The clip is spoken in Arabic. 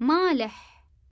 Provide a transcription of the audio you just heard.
مالح.